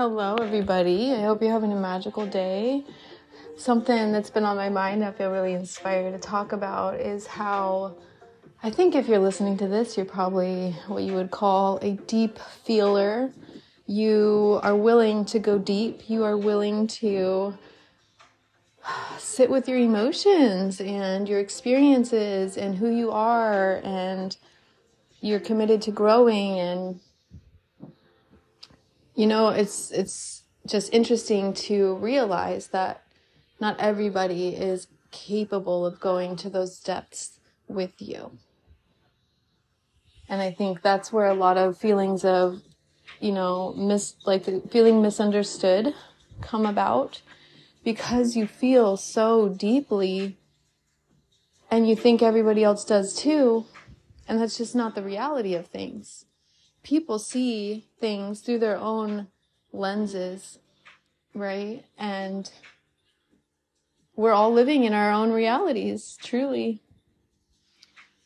Hello, everybody. I hope you're having a magical day. Something that's been on my mind, I feel really inspired to talk about, is how I think if you're listening to this, you're probably what you would call a deep feeler. You are willing to go deep, you are willing to sit with your emotions and your experiences and who you are, and you're committed to growing and you know, it's it's just interesting to realize that not everybody is capable of going to those depths with you. And I think that's where a lot of feelings of, you know, mis like feeling misunderstood come about because you feel so deeply and you think everybody else does too. And that's just not the reality of things people see things through their own lenses, right? And we're all living in our own realities, truly.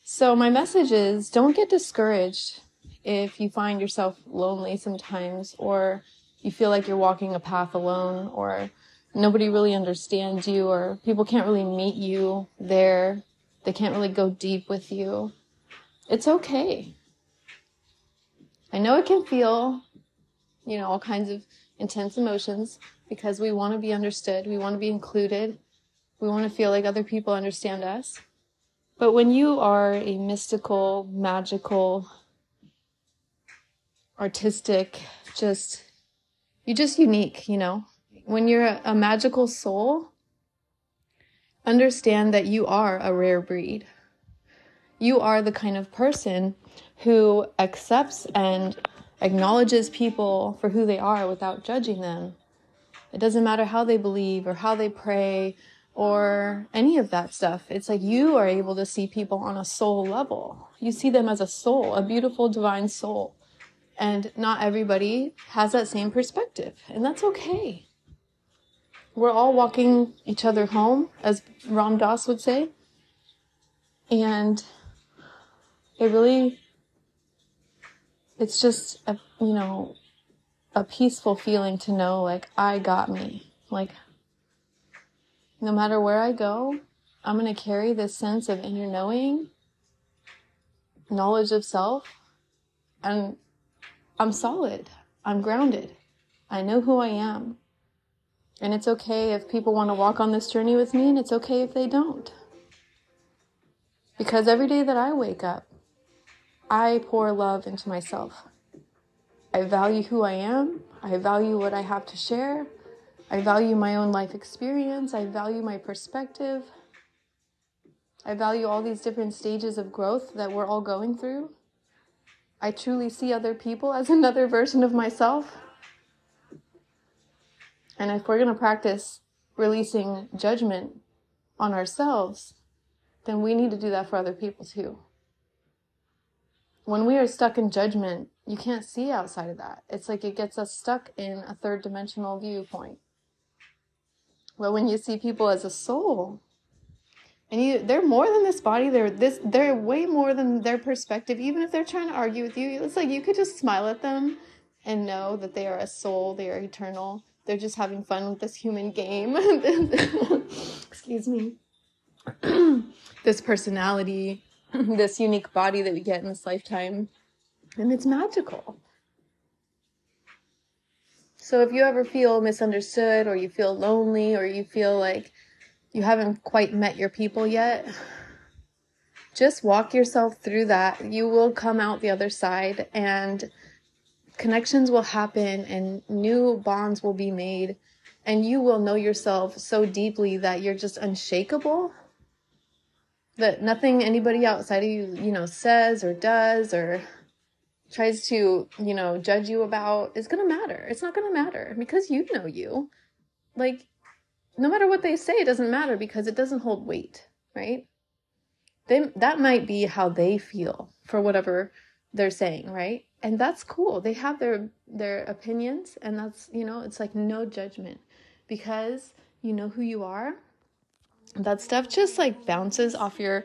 So my message is don't get discouraged if you find yourself lonely sometimes or you feel like you're walking a path alone or nobody really understands you or people can't really meet you there. They can't really go deep with you. It's okay. I know it can feel, you know, all kinds of intense emotions because we want to be understood. We want to be included. We want to feel like other people understand us. But when you are a mystical, magical, artistic, just, you're just unique, you know? When you're a, a magical soul, understand that you are a rare breed. You are the kind of person who accepts and acknowledges people for who they are without judging them. It doesn't matter how they believe or how they pray or any of that stuff. It's like you are able to see people on a soul level. You see them as a soul, a beautiful divine soul. And not everybody has that same perspective, and that's okay. We're all walking each other home, as Ram Dass would say. And it really it's just a you know a peaceful feeling to know like I got me. Like no matter where I go, I'm going to carry this sense of inner knowing, knowledge of self, and I'm solid. I'm grounded. I know who I am. And it's okay if people want to walk on this journey with me, and it's okay if they don't. Because every day that I wake up, I pour love into myself. I value who I am. I value what I have to share. I value my own life experience. I value my perspective. I value all these different stages of growth that we're all going through. I truly see other people as another version of myself. And if we're going to practice releasing judgment on ourselves, then we need to do that for other people too when we are stuck in judgment, you can't see outside of that. It's like it gets us stuck in a third dimensional viewpoint. But when you see people as a soul, and you they're more than this body, they're this they're way more than their perspective. Even if they're trying to argue with you, it's like you could just smile at them and know that they are a soul, they are eternal. They're just having fun with this human game. Excuse me. this personality this unique body that we get in this lifetime. And it's magical. So if you ever feel misunderstood or you feel lonely or you feel like you haven't quite met your people yet, just walk yourself through that. You will come out the other side and connections will happen and new bonds will be made and you will know yourself so deeply that you're just unshakable that nothing anybody outside of you, you know, says or does or tries to, you know, judge you about is going to matter. It's not going to matter because you know you. Like, no matter what they say, it doesn't matter because it doesn't hold weight, right? They, that might be how they feel for whatever they're saying, right? And that's cool. They have their their opinions and that's, you know, it's like no judgment because you know who you are that stuff just like bounces off your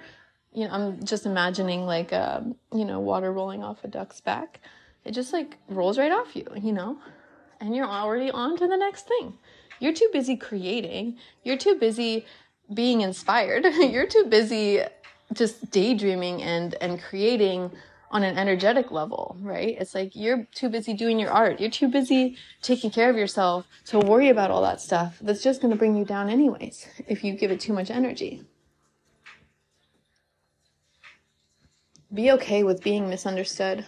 you know i'm just imagining like um you know water rolling off a duck's back it just like rolls right off you you know and you're already on to the next thing. You're too busy creating. You're too busy being inspired. you're too busy just daydreaming and and creating on an energetic level, right? It's like you're too busy doing your art. You're too busy taking care of yourself to worry about all that stuff. That's just going to bring you down anyways if you give it too much energy. Be okay with being misunderstood.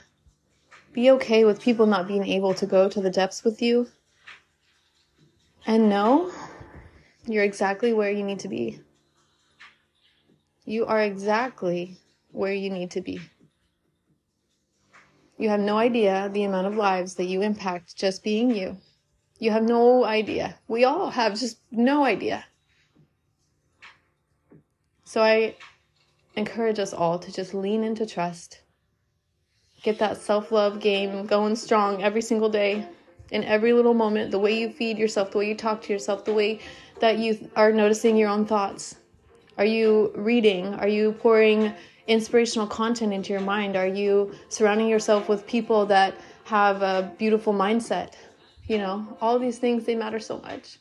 Be okay with people not being able to go to the depths with you. And know you're exactly where you need to be. You are exactly where you need to be. You have no idea the amount of lives that you impact just being you. You have no idea. We all have just no idea. So I encourage us all to just lean into trust. Get that self love game going strong every single day, in every little moment. The way you feed yourself, the way you talk to yourself, the way that you are noticing your own thoughts. Are you reading? Are you pouring inspirational content into your mind? Are you surrounding yourself with people that have a beautiful mindset? You know, all these things, they matter so much.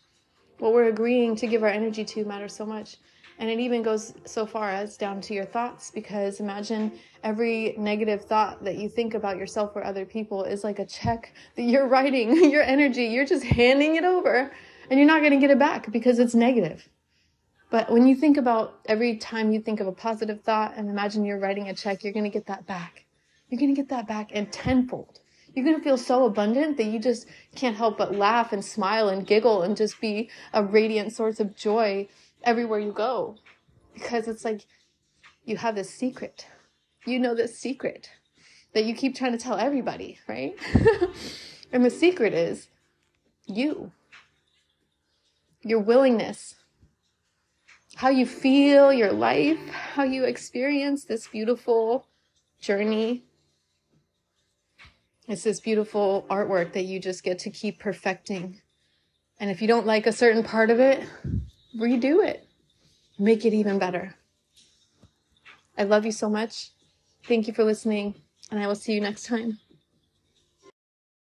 What we're agreeing to give our energy to matters so much. And it even goes so far as down to your thoughts, because imagine every negative thought that you think about yourself or other people is like a check that you're writing your energy. You're just handing it over and you're not going to get it back because it's negative. But when you think about every time you think of a positive thought and imagine you're writing a check, you're going to get that back. You're going to get that back and tenfold. You're going to feel so abundant that you just can't help but laugh and smile and giggle and just be a radiant source of joy everywhere you go. Because it's like you have this secret. You know this secret that you keep trying to tell everybody, right? and the secret is you. Your willingness how you feel your life, how you experience this beautiful journey. It's this beautiful artwork that you just get to keep perfecting. And if you don't like a certain part of it, redo it. Make it even better. I love you so much. Thank you for listening, and I will see you next time.